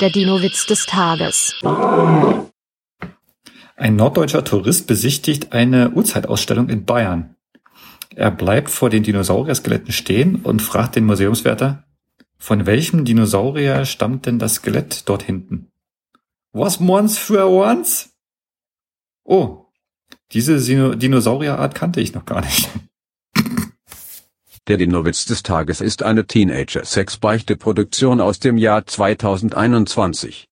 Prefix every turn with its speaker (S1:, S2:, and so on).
S1: Der Dino-Witz des Tages.
S2: Ein norddeutscher Tourist besichtigt eine Urzeitausstellung in Bayern. Er bleibt vor den Dinosaurier-Skeletten stehen und fragt den Museumswärter, von welchem Dinosaurier stammt denn das Skelett dort hinten? Was mons für once? Oh, diese Dinosaurierart kannte ich noch gar nicht.
S3: Der Dinowitz des Tages ist eine Teenager-Sex-Beichte-Produktion aus dem Jahr 2021.